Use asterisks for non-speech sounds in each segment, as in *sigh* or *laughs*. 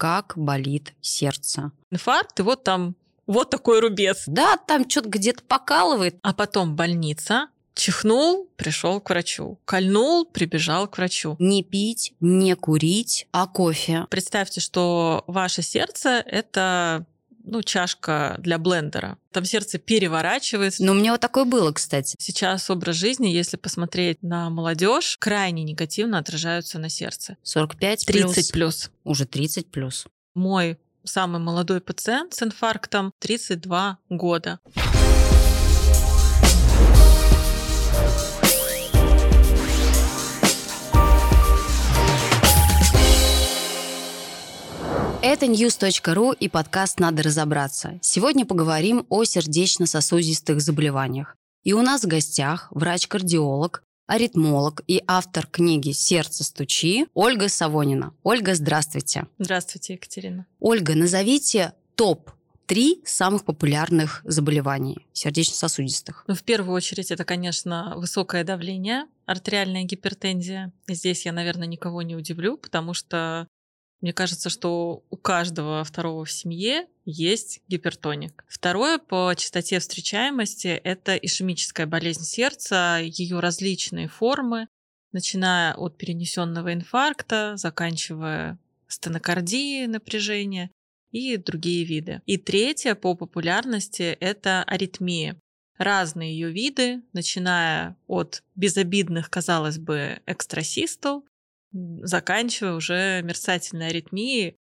как болит сердце. Инфаркт, и вот там вот такой рубец. Да, там что-то где-то покалывает. А потом больница, Чихнул, пришел к врачу. Кольнул, прибежал к врачу. Не пить, не курить, а кофе. Представьте, что ваше сердце — это ну, чашка для блендера. Там сердце переворачивается. Ну, у меня вот такое было, кстати. Сейчас образ жизни, если посмотреть на молодежь, крайне негативно отражаются на сердце. 45 30 плюс. Уже 30 плюс. Мой самый молодой пациент с инфарктом 32 года. Это news.ru и подкаст «Надо разобраться». Сегодня поговорим о сердечно-сосудистых заболеваниях. И у нас в гостях врач-кардиолог, аритмолог и автор книги «Сердце стучи» Ольга Савонина. Ольга, здравствуйте. Здравствуйте, Екатерина. Ольга, назовите топ три самых популярных заболеваний сердечно-сосудистых? Ну, в первую очередь, это, конечно, высокое давление, артериальная гипертензия. Здесь я, наверное, никого не удивлю, потому что мне кажется, что у каждого второго в семье есть гипертоник. Второе по частоте встречаемости – это ишемическая болезнь сердца, ее различные формы, начиная от перенесенного инфаркта, заканчивая стенокардией напряжения и другие виды. И третье по популярности – это аритмия. Разные ее виды, начиная от безобидных, казалось бы, экстрасистол, заканчивая уже мерцательной аритмией,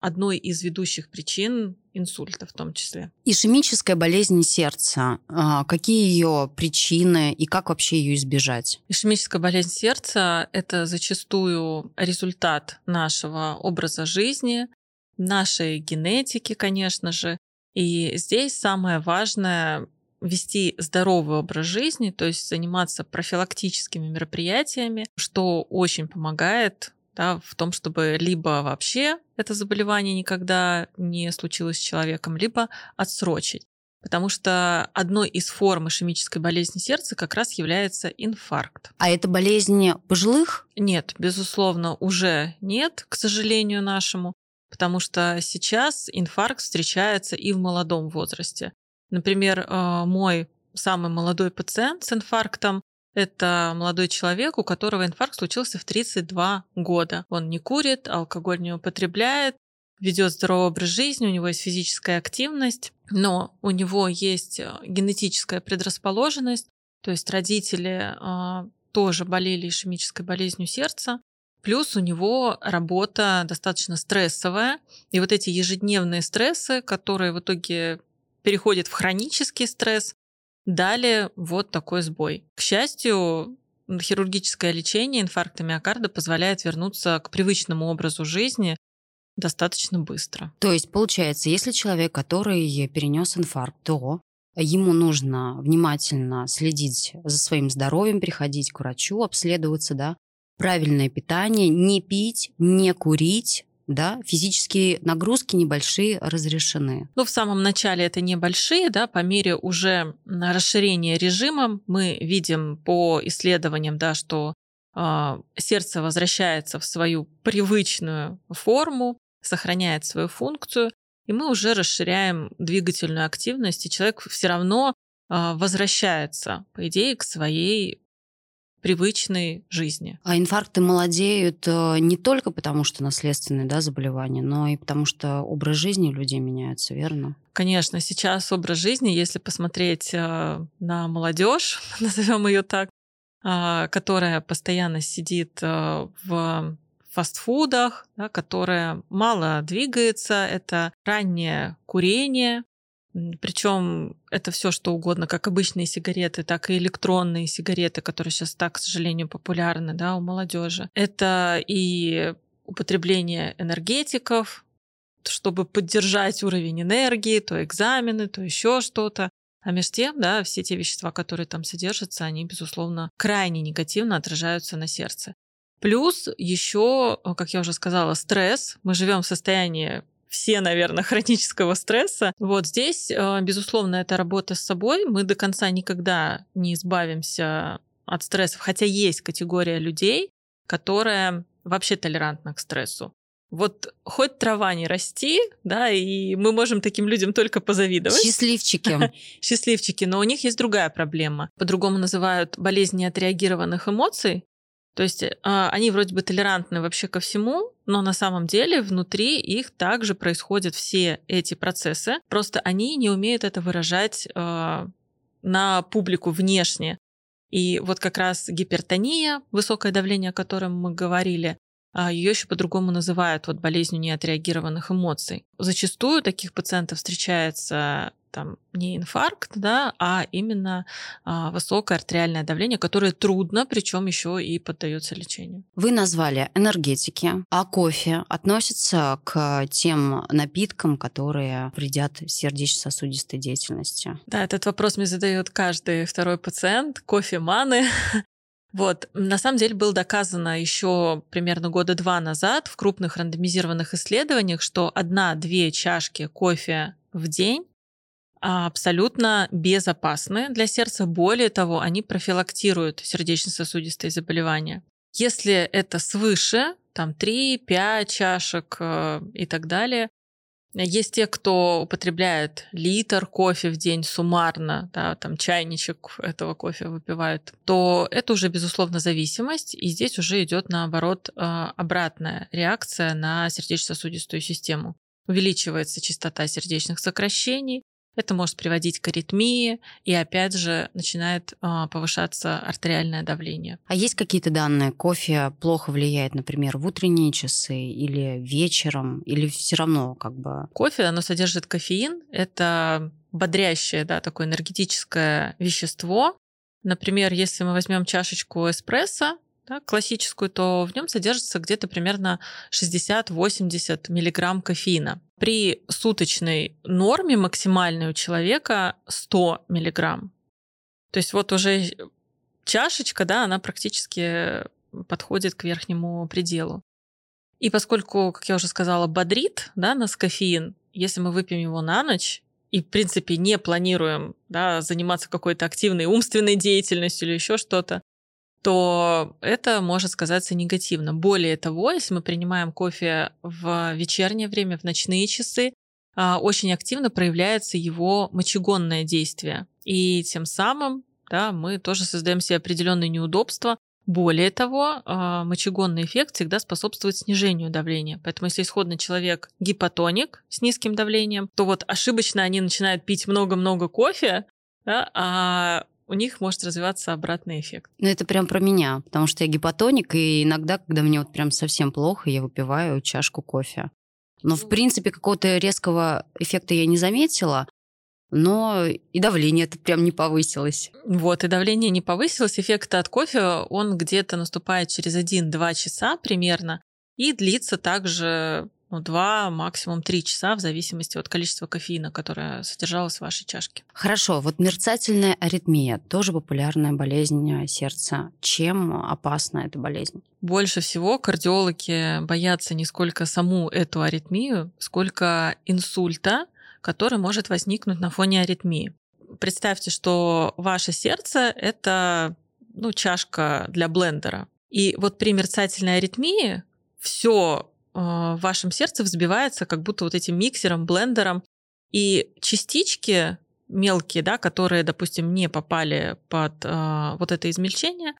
одной из ведущих причин инсульта в том числе. Ишемическая болезнь сердца. А, какие ее причины и как вообще ее избежать? Ишемическая болезнь сердца – это зачастую результат нашего образа жизни, нашей генетики, конечно же. И здесь самое важное вести здоровый образ жизни, то есть заниматься профилактическими мероприятиями, что очень помогает да, в том, чтобы либо вообще это заболевание никогда не случилось с человеком, либо отсрочить. Потому что одной из форм ишемической болезни сердца как раз является инфаркт. А это болезнь пожилых? Нет, безусловно, уже нет, к сожалению нашему, потому что сейчас инфаркт встречается и в молодом возрасте. Например, э, мой самый молодой пациент с инфарктом это молодой человек, у которого инфаркт случился в 32 года. Он не курит, алкоголь не употребляет, ведет здоровый образ жизни, у него есть физическая активность, но у него есть э, генетическая предрасположенность, то есть родители э, тоже болели ишемической болезнью сердца, плюс у него работа достаточно стрессовая, и вот эти ежедневные стрессы, которые в итоге переходит в хронический стресс. Далее вот такой сбой. К счастью, хирургическое лечение инфаркта миокарда позволяет вернуться к привычному образу жизни достаточно быстро. То есть, получается, если человек, который перенес инфаркт, то ему нужно внимательно следить за своим здоровьем, приходить к врачу, обследоваться, да, правильное питание, не пить, не курить, да, физические нагрузки небольшие разрешены. Ну, в самом начале это небольшие, да, по мере уже расширения режима мы видим по исследованиям, да, что э, сердце возвращается в свою привычную форму, сохраняет свою функцию, и мы уже расширяем двигательную активность, и человек все равно э, возвращается, по идее, к своей привычной жизни. А инфаркты молодеют э, не только потому, что наследственные да, заболевания, но и потому, что образ жизни людей меняется, верно? Конечно, сейчас образ жизни, если посмотреть э, на молодежь, *laughs* назовем ее так, а, которая постоянно сидит э, в фастфудах, да, которая мало двигается, это раннее курение, причем это все что угодно, как обычные сигареты, так и электронные сигареты, которые сейчас так, к сожалению, популярны да, у молодежи. Это и употребление энергетиков, чтобы поддержать уровень энергии, то экзамены, то еще что-то. А между тем, да, все те вещества, которые там содержатся, они, безусловно, крайне негативно отражаются на сердце. Плюс еще, как я уже сказала, стресс. Мы живем в состоянии все, наверное, *laughs* хронического стресса. Вот здесь, э, безусловно, это работа с собой. Мы до конца никогда не избавимся от стрессов, хотя есть категория людей, которая вообще толерантна к стрессу. Вот хоть трава не расти, да, и мы можем таким людям только позавидовать. Счастливчики. *laughs* Счастливчики, но у них есть другая проблема. По-другому называют болезни отреагированных эмоций. То есть э, они вроде бы толерантны вообще ко всему, но на самом деле внутри их также происходят все эти процессы. Просто они не умеют это выражать э, на публику внешне. И вот как раз гипертония, высокое давление, о котором мы говорили, а, ее еще по-другому называют вот болезнью неотреагированных эмоций. Зачастую таких пациентов встречается там не инфаркт, да, а именно а, высокое артериальное давление, которое трудно, причем еще и поддается лечению. Вы назвали энергетики, а кофе относится к тем напиткам, которые вредят сердечно-сосудистой деятельности? Да, этот вопрос мне задает каждый второй пациент. Кофеманы. *laughs* Вот, на самом деле было доказано еще примерно года два назад в крупных рандомизированных исследованиях, что одна-две чашки кофе в день абсолютно безопасны для сердца. Более того, они профилактируют сердечно-сосудистые заболевания. Если это свыше, там 3-5 чашек э, и так далее, есть те, кто употребляет литр кофе в день суммарно, да, там чайничек этого кофе выпивают, то это уже, безусловно, зависимость, и здесь уже идет, наоборот, а, обратная реакция на сердечно-сосудистую систему. Увеличивается частота сердечных сокращений, это может приводить к аритмии, и опять же начинает а, повышаться артериальное давление. А есть какие-то данные? Кофе плохо влияет, например, в утренние часы или вечером, или все равно как бы? Кофе, оно содержит кофеин. Это бодрящее, да, такое энергетическое вещество. Например, если мы возьмем чашечку эспрессо, да, классическую, то в нем содержится где-то примерно 60-80 миллиграмм кофеина. При суточной норме максимальной у человека 100 миллиграмм. То есть вот уже чашечка, да, она практически подходит к верхнему пределу. И поскольку, как я уже сказала, бодрит да, нас кофеин, если мы выпьем его на ночь, и, в принципе, не планируем да, заниматься какой-то активной умственной деятельностью или еще что-то, то это может сказаться негативно. Более того, если мы принимаем кофе в вечернее время, в ночные часы, а, очень активно проявляется его мочегонное действие. И тем самым да, мы тоже создаем себе определенные неудобства. Более того, а, мочегонный эффект всегда способствует снижению давления. Поэтому если исходно человек гипотоник с низким давлением, то вот ошибочно они начинают пить много-много кофе, да, а у них может развиваться обратный эффект. Ну, это прям про меня, потому что я гипотоник, и иногда, когда мне вот прям совсем плохо, я выпиваю чашку кофе. Но, в принципе, какого-то резкого эффекта я не заметила, но и давление это прям не повысилось. Вот, и давление не повысилось. Эффект от кофе, он где-то наступает через 1-2 часа примерно, и длится также ну, 2, максимум 3 часа в зависимости от количества кофеина, которое содержалось в вашей чашке. Хорошо, вот мерцательная аритмия, тоже популярная болезнь сердца. Чем опасна эта болезнь? Больше всего кардиологи боятся не сколько саму эту аритмию, сколько инсульта, который может возникнуть на фоне аритмии. Представьте, что ваше сердце — это ну, чашка для блендера. И вот при мерцательной аритмии все в вашем сердце взбивается как будто вот этим миксером, блендером, и частички мелкие, да, которые, допустим, не попали под э, вот это измельчение,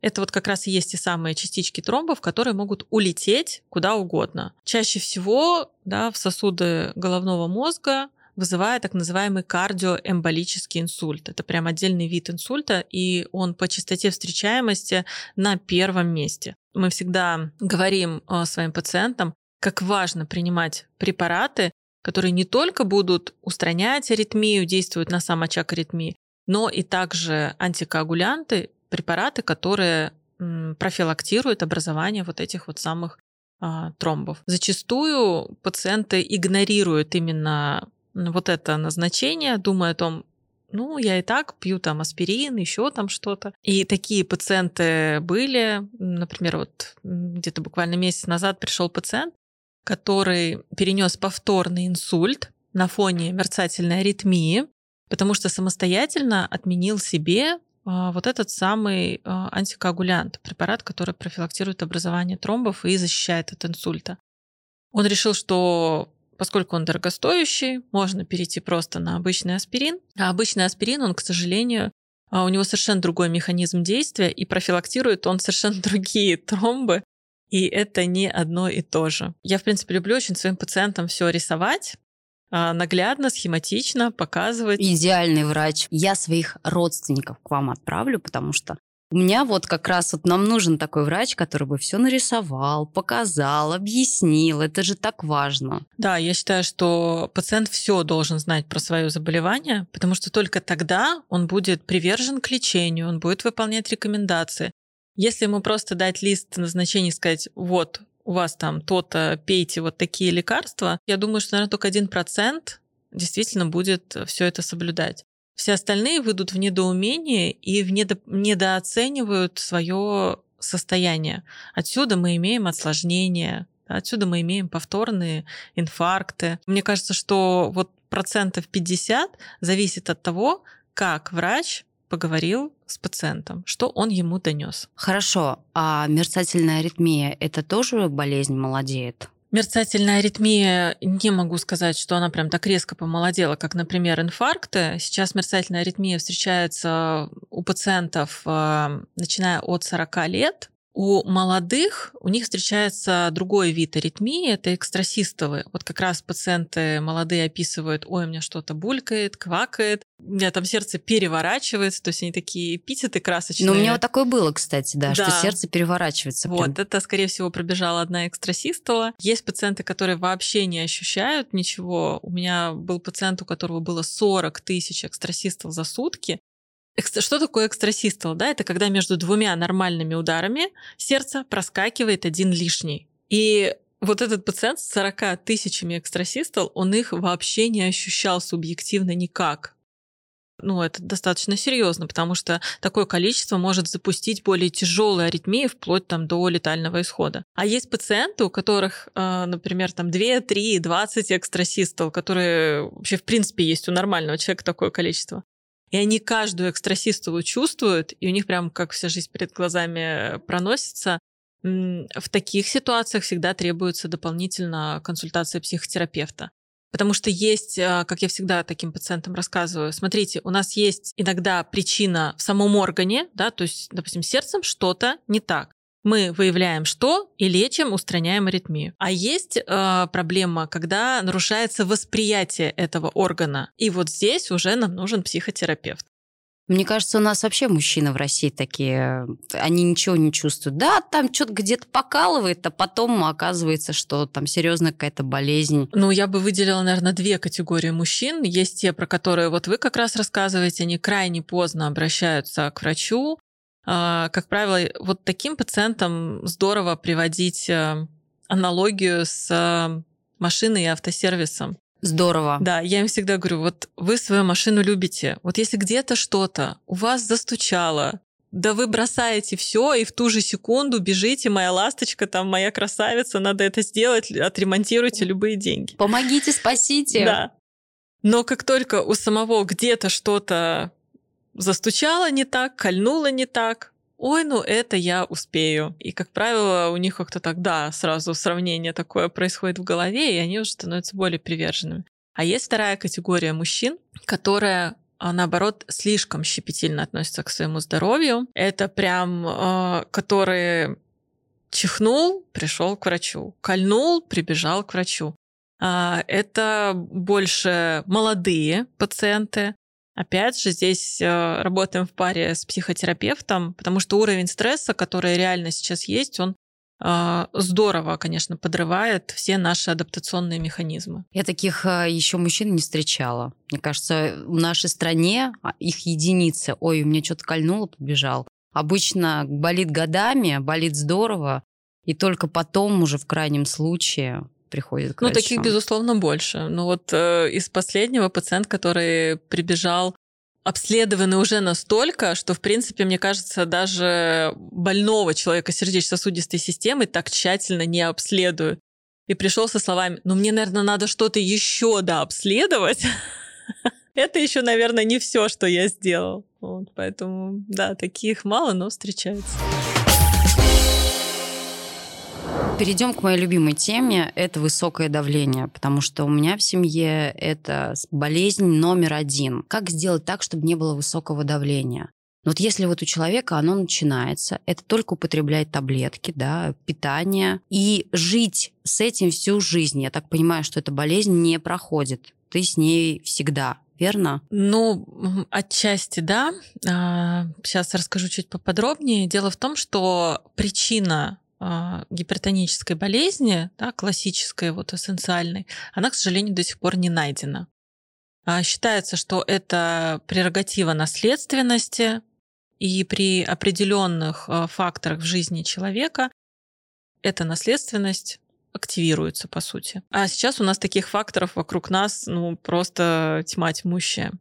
это вот как раз и есть те самые частички тромбов, которые могут улететь куда угодно. Чаще всего да, в сосуды головного мозга вызывает так называемый кардиоэмболический инсульт. Это прям отдельный вид инсульта, и он по частоте встречаемости на первом месте. Мы всегда говорим э, своим пациентам, как важно принимать препараты, которые не только будут устранять аритмию, действуют на сам очаг аритмии, но и также антикоагулянты, препараты, которые профилактируют образование вот этих вот самых а, тромбов. Зачастую пациенты игнорируют именно вот это назначение, думая о том, ну, я и так пью там аспирин, еще там что-то. И такие пациенты были. Например, вот где-то буквально месяц назад пришел пациент, который перенес повторный инсульт на фоне мерцательной аритмии, потому что самостоятельно отменил себе а, вот этот самый а, антикоагулянт, препарат, который профилактирует образование тромбов и защищает от инсульта. Он решил, что поскольку он дорогостоящий, можно перейти просто на обычный аспирин. А обычный аспирин, он, к сожалению, а, у него совершенно другой механизм действия, и профилактирует он совершенно *laughs* другие тромбы, и это не одно и то же. Я, в принципе, люблю очень своим пациентам все рисовать, а, наглядно, схематично показывать. Идеальный врач. Я своих родственников к вам отправлю, потому что у меня вот как раз вот нам нужен такой врач, который бы все нарисовал, показал, объяснил. Это же так важно. Да, я считаю, что пациент все должен знать про свое заболевание, потому что только тогда он будет привержен к лечению, он будет выполнять рекомендации. Если ему просто дать лист назначений и сказать, вот, у вас там то-то, пейте вот такие лекарства, я думаю, что, наверное, только один процент действительно будет все это соблюдать. Все остальные выйдут в недоумение и в недо... недооценивают свое состояние. Отсюда мы имеем осложнения, отсюда мы имеем повторные инфаркты. Мне кажется, что вот процентов 50 зависит от того, как врач поговорил с пациентом, что он ему донес. Хорошо, а мерцательная аритмия это тоже болезнь молодеет? Мерцательная аритмия, не могу сказать, что она прям так резко помолодела, как, например, инфаркты. Сейчас мерцательная аритмия встречается у пациентов, э, начиная от 40 лет. У молодых у них встречается другой вид аритмии, это экстрасистолы. Вот как раз пациенты молодые описывают, ой, у меня что-то булькает, квакает, у меня там сердце переворачивается, то есть они такие эпитеты красочные. Ну, у меня вот такое было, кстати, да, да. что сердце переворачивается. Вот, прям. это, скорее всего, пробежала одна экстрасистола. Есть пациенты, которые вообще не ощущают ничего. У меня был пациент, у которого было 40 тысяч экстрасистол за сутки, что такое экстрасистол? Да, это когда между двумя нормальными ударами сердце проскакивает один лишний. И вот этот пациент с 40 тысячами экстрасистол, он их вообще не ощущал субъективно никак. Ну, это достаточно серьезно, потому что такое количество может запустить более тяжелые аритмии вплоть там, до летального исхода. А есть пациенты, у которых, а, например, там 2, 3, 20 экстрасистол, которые вообще в принципе есть у нормального человека такое количество. И они каждую экстрасистолу чувствуют, и у них прям как вся жизнь перед глазами проносится. В таких ситуациях всегда требуется дополнительно консультация психотерапевта. Потому что есть, а, как я всегда таким пациентам рассказываю, смотрите, у нас есть иногда причина в самом органе, да, то есть, допустим, сердцем что-то не так мы выявляем что и лечим, устраняем аритмию. А есть э, проблема, когда нарушается восприятие этого органа. И вот здесь уже нам нужен психотерапевт. Мне кажется, у нас вообще мужчины в России такие, они ничего не чувствуют. Да, там что-то где-то покалывает, а потом оказывается, что там серьезная какая-то болезнь. Ну, я бы выделила, наверное, две категории мужчин. Есть те, про которые вот вы как раз рассказываете, они крайне поздно обращаются к врачу, как правило, вот таким пациентам здорово приводить э, аналогию с э, машиной и автосервисом. Здорово. Да, я им всегда говорю, вот вы свою машину любите. Вот если где-то что-то у вас застучало, да вы бросаете все и в ту же секунду бежите, моя ласточка, там моя красавица, надо это сделать, отремонтируйте любые деньги. Помогите, спасите. Да. Но как только у самого где-то что-то застучало не так, кольнуло не так. Ой, ну это я успею. И, как правило, у них как-то так, да, сразу сравнение такое происходит в голове, и они уже становятся более приверженными. А есть вторая категория мужчин, которая а, наоборот, слишком щепетильно относятся к своему здоровью. Это прям, э, которые чихнул, пришел к врачу, кольнул, прибежал к врачу. Э, это больше молодые пациенты, Опять же, здесь э, работаем в паре с психотерапевтом, потому что уровень стресса, который реально сейчас есть, он э, здорово, конечно, подрывает все наши адаптационные механизмы. Я таких э, еще мужчин не встречала. Мне кажется, в нашей стране а, их единицы. Ой, у меня что-то кольнуло, побежал. Обычно болит годами, болит здорово, и только потом уже в крайнем случае приходит к ну, врачу? Ну, таких, безусловно, больше. Но вот э, из последнего пациент, который прибежал обследованы уже настолько, что, в принципе, мне кажется, даже больного человека сердечно-сосудистой системы так тщательно не обследуют. И пришел со словами, ну, мне, наверное, надо что-то еще да, обследовать. *laughs* Это еще, наверное, не все, что я сделал. Вот, поэтому, да, таких мало, но встречается. Перейдем к моей любимой теме. Это высокое давление, потому что у меня в семье это болезнь номер один. Как сделать так, чтобы не было высокого давления? Но вот если вот у человека оно начинается, это только употреблять таблетки, да, питание, и жить с этим всю жизнь. Я так понимаю, что эта болезнь не проходит. Ты с ней всегда верно? Ну, отчасти да. Сейчас а, расскажу чуть поподробнее. Дело в том, что причина гипертонической болезни, да, классической, вот эссенциальной, она, к сожалению, до сих пор не найдена. А, считается, что это прерогатива наследственности, и при определенных а, факторах в жизни человека эта наследственность активируется, по сути. А сейчас у нас таких факторов вокруг нас, ну, просто тьма тьмущая.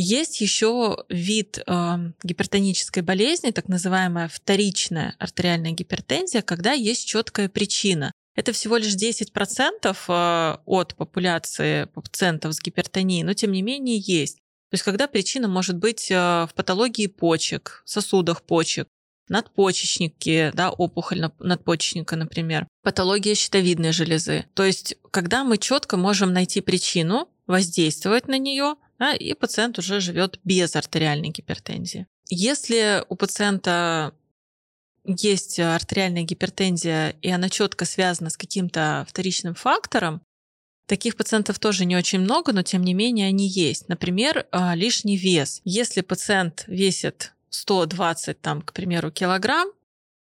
Есть еще вид э, гипертонической болезни, так называемая вторичная артериальная гипертензия, когда есть четкая причина. Это всего лишь 10% э, от популяции пациентов с гипертонией, но тем не менее есть. То есть когда причина может быть э, в патологии почек, сосудах почек, надпочечники, да, опухоль надпочечника, например, патология щитовидной железы. То есть когда мы четко можем найти причину, воздействовать на нее, да, и пациент уже живет без артериальной гипертензии. Если у пациента есть артериальная гипертензия, и она четко связана с каким-то вторичным фактором, таких пациентов тоже не очень много, но тем не менее они есть. Например, а, лишний вес. Если пациент весит 120, там, к примеру, килограмм,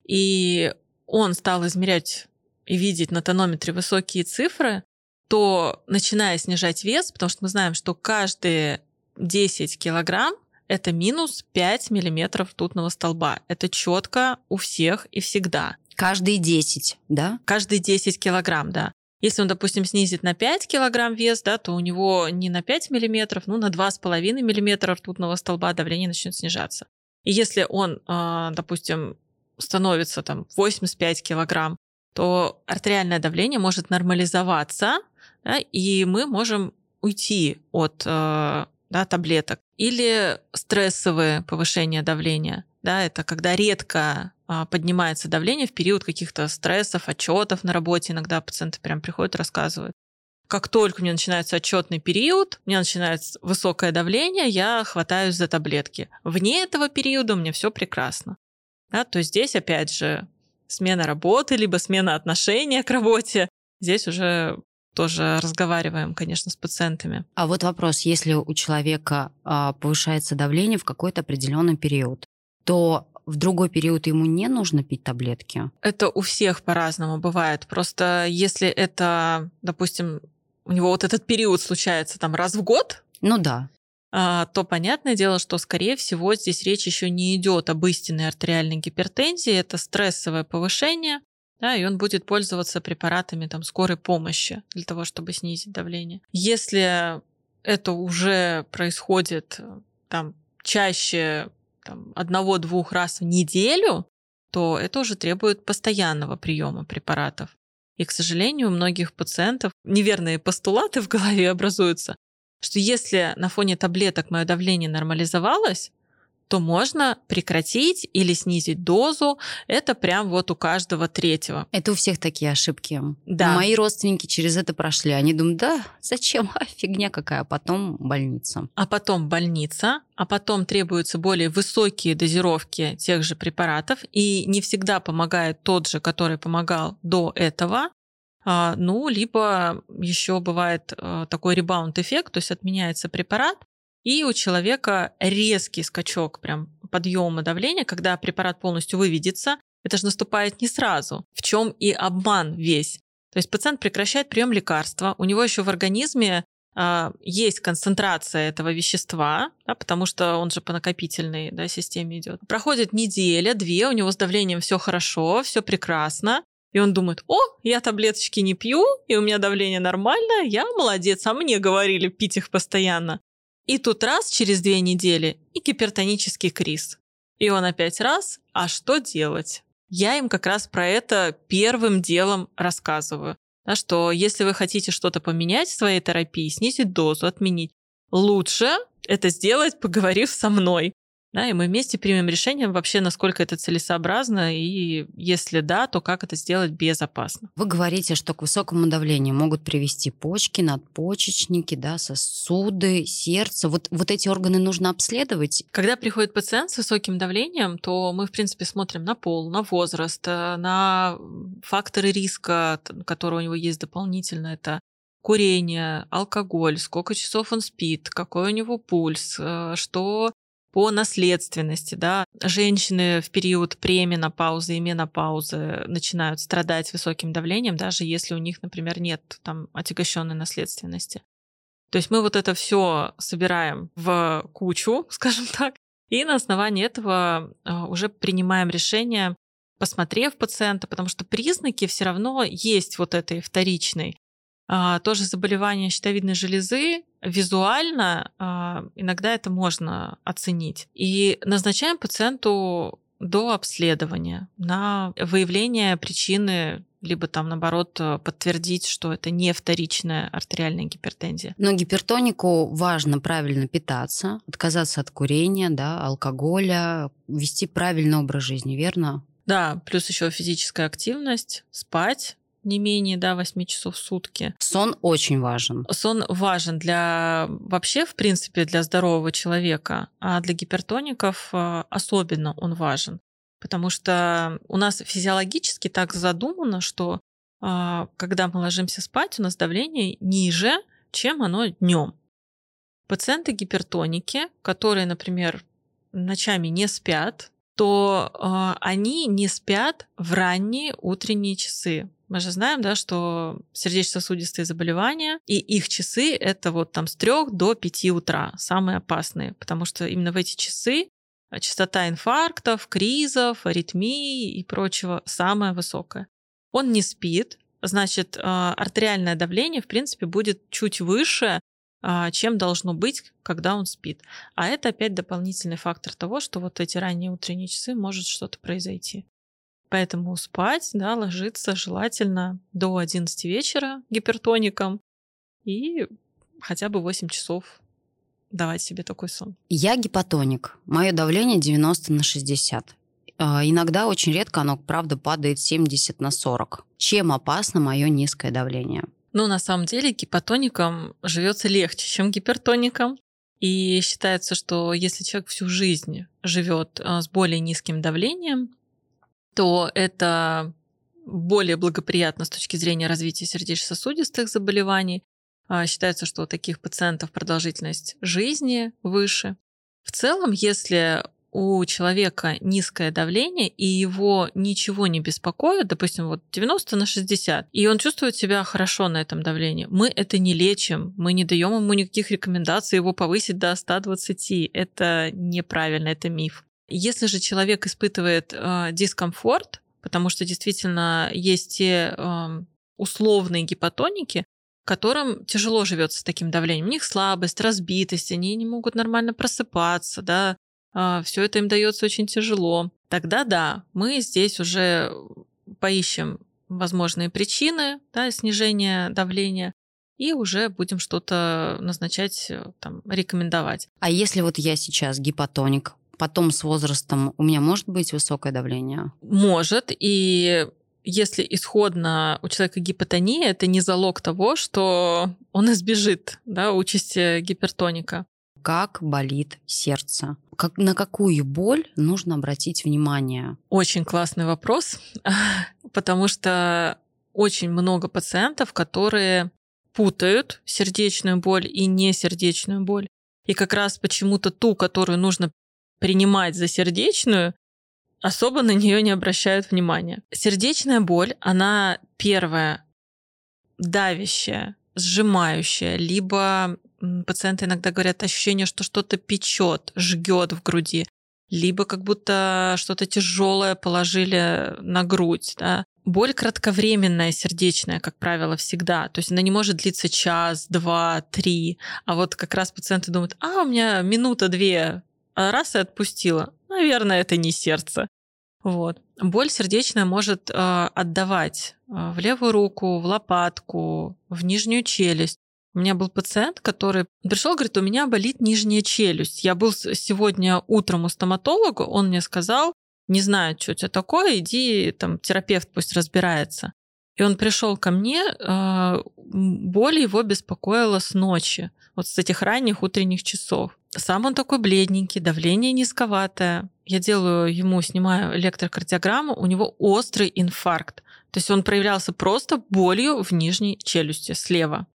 и он стал измерять и видеть на тонометре высокие цифры, то начиная снижать вес, потому что мы знаем, что каждые 10 килограмм это минус 5 миллиметров ртутного столба. Это четко у всех и всегда. Каждые 10, да? Каждые 10 килограмм, да. Если он, допустим, снизит на 5 килограмм вес, да, то у него не на 5 миллиметров, ну, на 2,5 миллиметра ртутного столба давление начнет снижаться. И если он, а, допустим, становится там 85 килограмм, то артериальное давление может нормализоваться, да, и мы можем уйти от э, да, таблеток. Или стрессовое повышение давления. Да, это когда редко а, поднимается давление в период каких-то стрессов, отчетов на работе. Иногда пациенты прям приходят рассказывают. Как только у меня начинается отчетный период, у меня начинается высокое давление, я хватаюсь за таблетки. Вне этого периода у меня все прекрасно. Да, то есть здесь, опять же, смена работы, либо смена отношения к работе. Здесь уже тоже разговариваем, конечно, с пациентами. А вот вопрос, если у человека а, повышается давление в какой-то определенный период, то в другой период ему не нужно пить таблетки? Это у всех по-разному бывает. Просто если это, допустим, у него вот этот период случается там раз в год, ну да, а, то понятное дело, что, скорее всего, здесь речь еще не идет об истинной артериальной гипертензии, это стрессовое повышение, да, и он будет пользоваться препаратами там, скорой помощи для того, чтобы снизить давление. Если это уже происходит там, чаще там, одного-двух раз в неделю, то это уже требует постоянного приема препаратов. И, к сожалению, у многих пациентов неверные постулаты в голове образуются, что если на фоне таблеток мое давление нормализовалось, то можно прекратить или снизить дозу. Это прям вот у каждого третьего. Это у всех такие ошибки. Да. Мои родственники через это прошли. Они думают, да, зачем? *laughs* А, фигня какая. А потом больница. А потом больница, а потом требуются более высокие дозировки тех же препаратов. И не всегда помогает тот же, который помогал до этого. А, ну, либо еще бывает э, такой ребаунд-эффект, то есть отменяется препарат, и у человека резкий скачок прям подъема давления, когда препарат полностью выведется. Это же наступает не сразу, в чем и обман весь. То есть пациент прекращает прием лекарства, у него еще в организме э, есть концентрация этого вещества, да, потому что он же по накопительной да, системе идет. Проходит неделя, две, у него с давлением все хорошо, все прекрасно. И он думает, о, я таблеточки не пью, и у меня давление нормальное, я молодец, а мне говорили пить их постоянно. И тут раз через две недели и гипертонический криз. И он опять раз, а что делать? Я им как раз про это первым делом рассказываю. Да, что если вы хотите что-то поменять в своей терапии, снизить дозу, отменить, лучше это сделать, поговорив со мной. Да, и мы вместе примем решение вообще, насколько это целесообразно, и если да, то как это сделать безопасно. Вы говорите, что к высокому давлению могут привести почки, надпочечники, да, сосуды, сердце. Вот, вот эти органы нужно обследовать? Когда приходит пациент с высоким давлением, то мы, в принципе, смотрим на пол, на возраст, э, на факторы риска, которые у него есть дополнительно. Это курение, алкоголь, сколько часов он спит, какой у него пульс, э, что по наследственности, да, женщины в период пременопаузы и менопаузы начинают страдать высоким давлением, даже если у них, например, нет там отягощенной наследственности. То есть мы вот это все собираем в кучу, *laughs* скажем так, и на основании этого а, уже принимаем решение, посмотрев пациента, потому что признаки все равно есть вот этой вторичной. А, тоже заболевание щитовидной железы визуально а, иногда это можно оценить. И назначаем пациенту до обследования на выявление причины либо там, наоборот, подтвердить, что это не вторичная артериальная гипертензия. Но гипертонику важно правильно питаться, отказаться от курения, да, алкоголя, вести правильный образ жизни, верно? Да, плюс еще физическая активность, спать, не менее да, 8 часов в сутки. Сон очень важен. Сон важен для вообще, в принципе, для здорового человека, а для гипертоников э, особенно он важен. Потому что у нас физиологически так задумано, что э, когда мы ложимся спать, у нас давление ниже, чем оно днем. Пациенты гипертоники, которые, например, ночами не спят, то э, они не спят в ранние утренние часы. Мы же знаем, да, что сердечно-сосудистые заболевания и их часы это вот там с 3 до 5 утра самые опасные, потому что именно в эти часы частота инфарктов, кризов, аритмий и прочего самая высокая. Он не спит, значит, а, артериальное давление, в принципе, будет чуть выше, а, чем должно быть, когда он спит. А это опять дополнительный фактор того, что вот эти ранние утренние часы может что-то произойти. Поэтому спать, да, ложиться желательно до 11 вечера гипертоником и хотя бы 8 часов давать себе такой сон. Я гипотоник. Мое давление 90 на 60. А, иногда очень редко оно, правда, падает 70 на 40. Чем опасно мое низкое давление? Ну, на самом деле, гипотоникам живется легче, чем гипертоникам. И считается, что если человек всю жизнь живет а, с более низким давлением, то это более благоприятно с точки зрения развития сердечно-сосудистых заболеваний. А, считается, что у таких пациентов продолжительность жизни выше. В целом, если у человека низкое давление, и его ничего не беспокоит, допустим, вот 90 на 60, и он чувствует себя хорошо на этом давлении, мы это не лечим, мы не даем ему никаких рекомендаций его повысить до 120. Это неправильно, это миф. Если же человек испытывает э, дискомфорт, потому что действительно есть те э, условные гипотоники, которым тяжело живется с таким давлением. У них слабость, разбитость, они не могут нормально просыпаться, да, э, а, все это им дается очень тяжело. Тогда да, мы здесь уже поищем возможные причины да, снижения давления и уже будем что-то назначать, э, там, рекомендовать. А если вот я сейчас гипотоник, потом с возрастом у меня может быть высокое давление? Может, и если исходно у человека гипотония, это не залог того, что он избежит да, участи гипертоника. Как болит сердце? Как, на какую боль нужно обратить внимание? Очень классный вопрос, *laughs* потому что очень много пациентов, которые путают сердечную боль и несердечную боль. И как раз почему-то ту, которую нужно принимать за сердечную, особо на нее не обращают внимания. Сердечная боль, она первая давящая, сжимающая, либо пациенты иногда говорят ощущение, что что-то печет, жгет в груди, либо как будто что-то тяжелое положили на грудь. Да. Боль кратковременная, сердечная, как правило, всегда. То есть она не может длиться час, два, три. А вот как раз пациенты думают, а, у меня минута-две раз и отпустила. Наверное, это не сердце. Вот. Боль сердечная может э, отдавать э, в левую руку, в лопатку, в нижнюю челюсть. У меня был пациент, который пришел, говорит, у меня болит нижняя челюсть. Я был сегодня утром у стоматолога, он мне сказал, не знаю, что это такое, иди, там, терапевт пусть разбирается. И он пришел ко мне, а, боль его беспокоила с ночи, вот с этих ранних утренних часов. Сам он такой бледненький, давление низковатое. Я делаю ему, снимаю электрокардиограмму, у него острый инфаркт. То есть он проявлялся просто болью в нижней челюсти слева.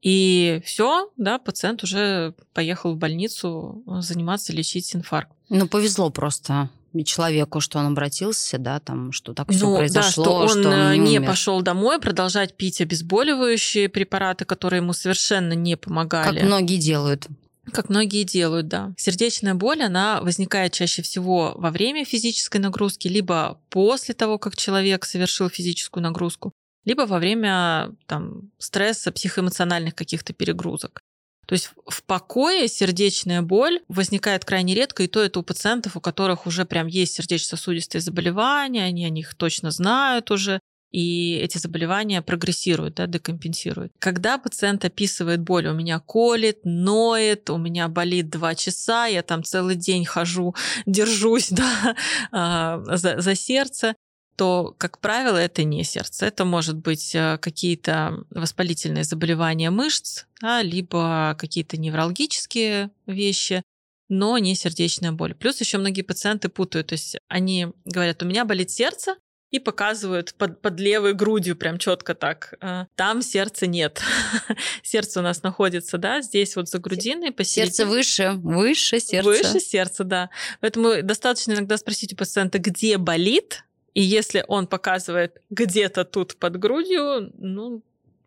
И все, да, пациент уже поехал в больницу заниматься, лечить инфаркт. Ну, повезло просто человеку, что он обратился, да, там, что так все ну, произошло, да, что он, что он э, не, не пошел домой продолжать пить обезболивающие препараты, которые ему совершенно не помогали. Как многие делают. Как многие делают, да. Сердечная боль, она возникает чаще всего во время физической нагрузки, либо после того, как человек совершил физическую нагрузку, либо во время там, стресса, психоэмоциональных каких-то перегрузок. То есть в покое сердечная боль возникает крайне редко, и то это у пациентов, у которых уже прям есть сердечно-сосудистые заболевания, они о них точно знают уже, и эти заболевания прогрессируют, да, декомпенсируют. Когда пациент описывает боль, у меня колет, ноет, у меня болит два часа, я там целый день хожу, *laughs* держусь да, *laughs* а, за, за сердце, то, как правило, это не сердце. Это может быть э, какие-то воспалительные заболевания мышц, да, либо какие-то неврологические вещи, но не сердечная боль. Плюс еще многие пациенты путают. То есть они говорят, у меня болит сердце, и показывают под, под левой грудью прям четко так. «Э, там сердца нет. *laughs* сердце у нас находится, да, здесь вот за грудиной посередине. Сердце выше, выше сердца. Выше сердца, да. Поэтому достаточно иногда спросить у пациента, где болит, и если он показывает где-то тут под грудью, ну,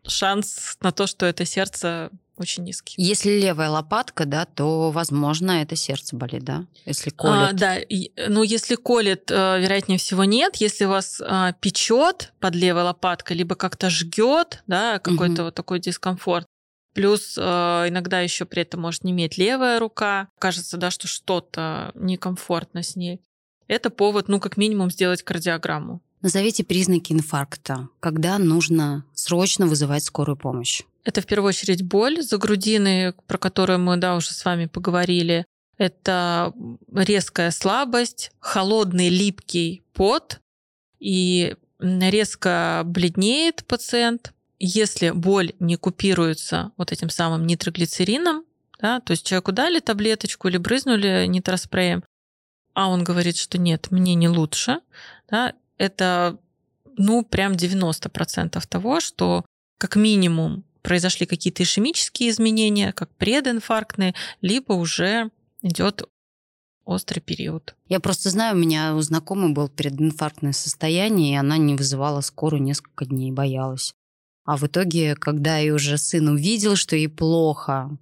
шанс на то, что это сердце очень низкий. Если левая лопатка, да, то, возможно, это сердце болит, да? Если а, колет. А, да, ну если колет, э, вероятнее всего нет. Если вас а, печет под левой лопаткой, либо как-то жгет, да, какой-то угу. вот такой дискомфорт. Плюс э, иногда еще при этом может не иметь левая рука. Кажется, да, что что-то некомфортно с ней это повод, ну, как минимум, сделать кардиограмму. Назовите признаки инфаркта, когда нужно срочно вызывать скорую помощь. Это в первую очередь боль за грудиной, про которую мы, да, уже с вами поговорили. Это резкая слабость, холодный липкий пот и резко бледнеет пациент. Если боль не купируется вот этим самым нитроглицерином, да, то есть человеку дали таблеточку или брызнули нитроспреем, а он говорит, что нет, мне не лучше, да, это ну прям 90% того, что как минимум произошли какие-то ишемические изменения, как прединфарктные, либо уже идет острый период. Я просто знаю, у меня у знакомой был прединфарктное состояние, и она не вызывала скорую несколько дней, боялась. А в итоге, когда и уже сын увидел, что ей плохо,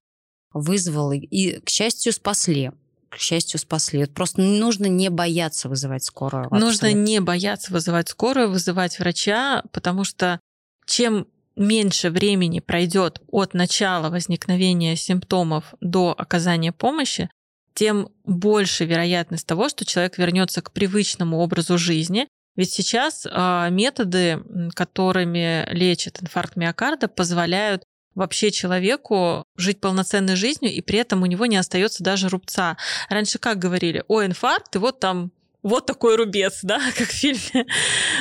вызвал, и, к счастью, спасли к счастью, спасли. Просто нужно не бояться вызывать скорую. Нужно не бояться вызывать скорую, вызывать врача, потому что чем меньше времени пройдет от начала возникновения симптомов до оказания помощи, тем больше вероятность того, что человек вернется к привычному образу жизни. Ведь сейчас э, методы, которыми лечат инфаркт миокарда, позволяют вообще человеку жить полноценной жизнью, и при этом у него не остается даже рубца. Раньше как говорили, о, инфаркт, и вот там вот такой рубец, *laughs* да, как в фильме.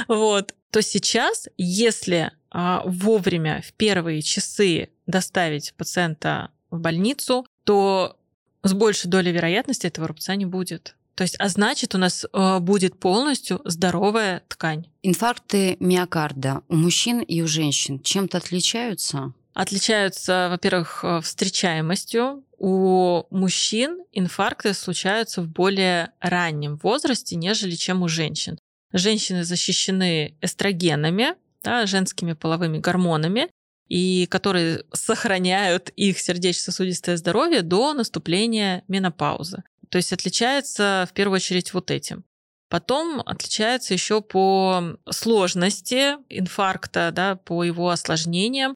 Вот. То сейчас, если а, вовремя в первые часы доставить пациента в больницу, то с большей долей вероятности этого рубца не будет. То есть, а значит, у нас э, будет полностью здоровая ткань. Инфаркты миокарда у мужчин и у женщин чем-то отличаются? Отличаются, во-первых, э, встречаемостью. У мужчин инфаркты случаются в более раннем возрасте, нежели чем у женщин. Женщины защищены эстрогенами, да, женскими половыми гормонами, и которые сохраняют их сердечно-сосудистое здоровье до наступления менопаузы. То есть отличается в первую очередь вот этим. Потом отличается еще по сложности инфаркта, да, по его осложнениям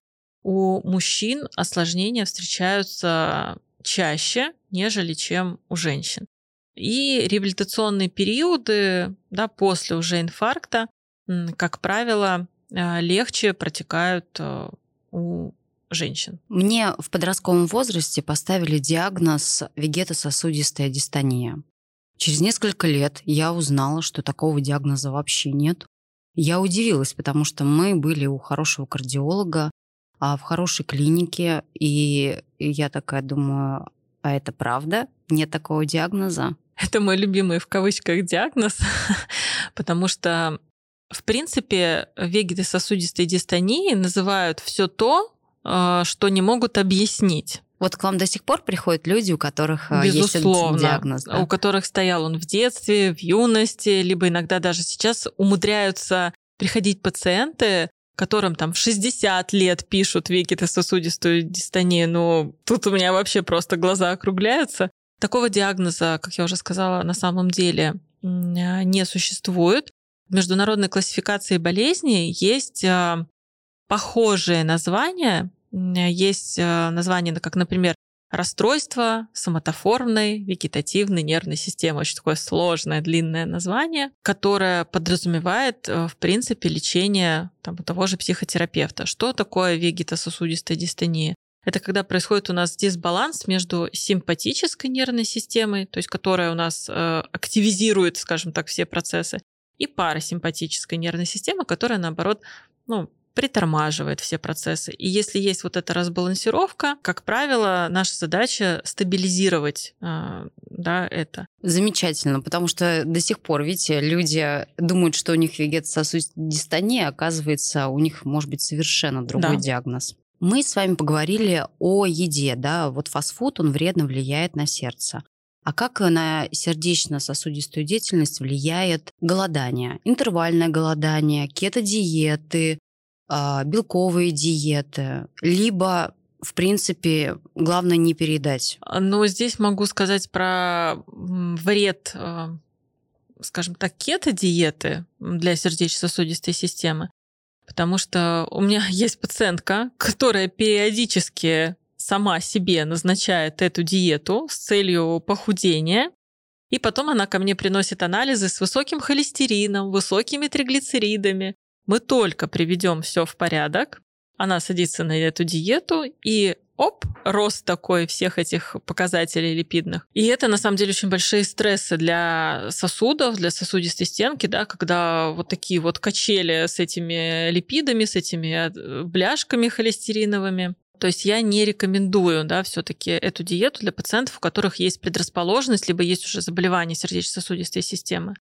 у мужчин осложнения встречаются чаще, нежели чем у женщин. И реабилитационные периоды да, после уже инфаркта, как правило, а, легче протекают а, у женщин. Мне в подростковом возрасте поставили диагноз вегетососудистая дистония. Через несколько лет я узнала, что такого диагноза вообще нет. Я удивилась, потому что мы были у хорошего кардиолога, в хорошей клинике, и я такая думаю, а это правда? Нет такого диагноза? Это мой любимый в кавычках диагноз, *laughs* потому что в принципе, вегетососудистой дистонии называют все то, э, что не могут объяснить. Вот к вам до сих пор приходят люди, у которых Безусловно, есть диагноз. Да? У которых стоял он в детстве, в юности, либо иногда даже сейчас умудряются приходить пациенты, которым там в 60 лет пишут вегетососудистую дистонию. Ну, тут у меня вообще просто глаза округляются. Такого диагноза, как я уже сказала, на самом деле не существует. В международной классификации болезней есть а, похожие названия. Есть а, названия, как, например, расстройство соматоформной вегетативной нервной системы. Очень такое сложное, длинное название, которое подразумевает, а, в принципе, лечение там, того же психотерапевта. Что такое вегетососудистая дистония? Это когда происходит у нас дисбаланс между симпатической нервной системой, то есть которая у нас э, активизирует, скажем так, все процессы, и парасимпатическая нервная система, которая, наоборот, ну, притормаживает все процессы. И если есть вот эта разбалансировка, как правило, наша задача стабилизировать э, да, это. Замечательно, потому что до сих пор, видите, люди думают, что у них вегетососудистая дистония, оказывается, у них может быть совершенно другой да. диагноз. Мы с вами поговорили о еде, да, вот фастфуд, он вредно влияет на сердце. А как на сердечно-сосудистую деятельность влияет голодание? Интервальное голодание, кетодиеты, а, белковые диеты, либо в принципе, главное не передать. Ну, здесь могу сказать про вред, а, скажем так, кето-диеты для сердечно-сосудистой системы. Потому что у меня *laughs* есть пациентка, которая периодически сама себе назначает эту диету с целью похудения, и потом она ко мне приносит анализы с высоким холестерином, высокими триглицеридами. Мы только приведем все в порядок, она садится на эту диету, и оп, рост такой всех этих показателей липидных. И это, на самом деле, очень большие стрессы для сосудов, для сосудистой стенки, да, когда вот такие вот качели с этими липидами, с этими э, бляшками холестериновыми. То есть я не рекомендую да, все-таки эту диету для пациентов, у которых есть предрасположенность, либо есть уже заболевание сердечно-сосудистой системы.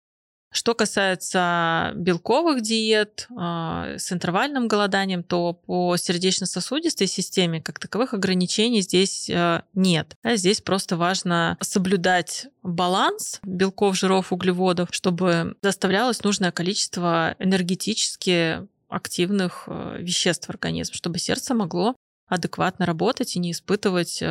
Что касается белковых диет э, с интервальным голоданием, то по сердечно-сосудистой системе как таковых ограничений здесь э, нет. Да, здесь просто важно соблюдать баланс белков, жиров, углеводов, чтобы доставлялось нужное количество энергетически активных э, веществ в организм, чтобы сердце могло адекватно работать и не испытывать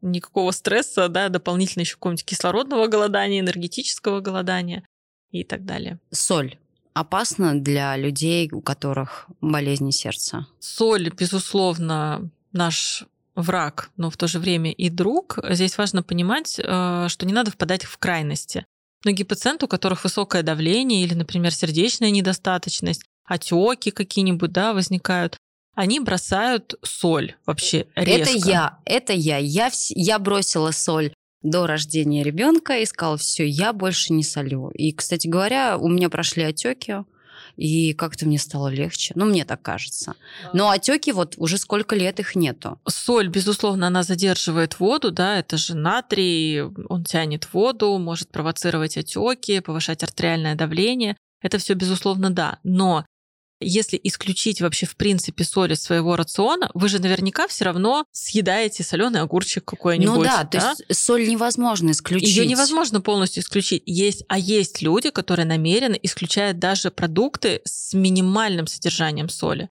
никакого стресса, да, дополнительно еще какого-нибудь кислородного голодания, энергетического голодания и так далее. Соль опасна для людей, у которых болезни сердца? Соль, безусловно, наш враг, но в то же время и друг. Здесь важно понимать, э, что не надо впадать в крайности. Многие пациенты, у которых высокое давление или, например, сердечная недостаточность, отеки какие-нибудь да, возникают, они бросают соль вообще резко. Это я, это я. Я, я бросила соль до рождения ребенка и сказала, все, я больше не солю. И, кстати говоря, у меня прошли отеки, и как-то мне стало легче. Ну, мне так кажется. Но отеки вот уже сколько лет их нету. Соль, безусловно, она задерживает воду, да, это же натрий, он тянет воду, может провоцировать отеки, повышать артериальное давление. Это все, безусловно, да. Но если исключить вообще в принципе соль из своего рациона, вы же наверняка все равно съедаете соленый огурчик какой-нибудь. Ну да, да, то есть соль невозможно исключить. Ее невозможно полностью исключить. Есть, а есть люди, которые намеренно исключают даже продукты с минимальным содержанием соли.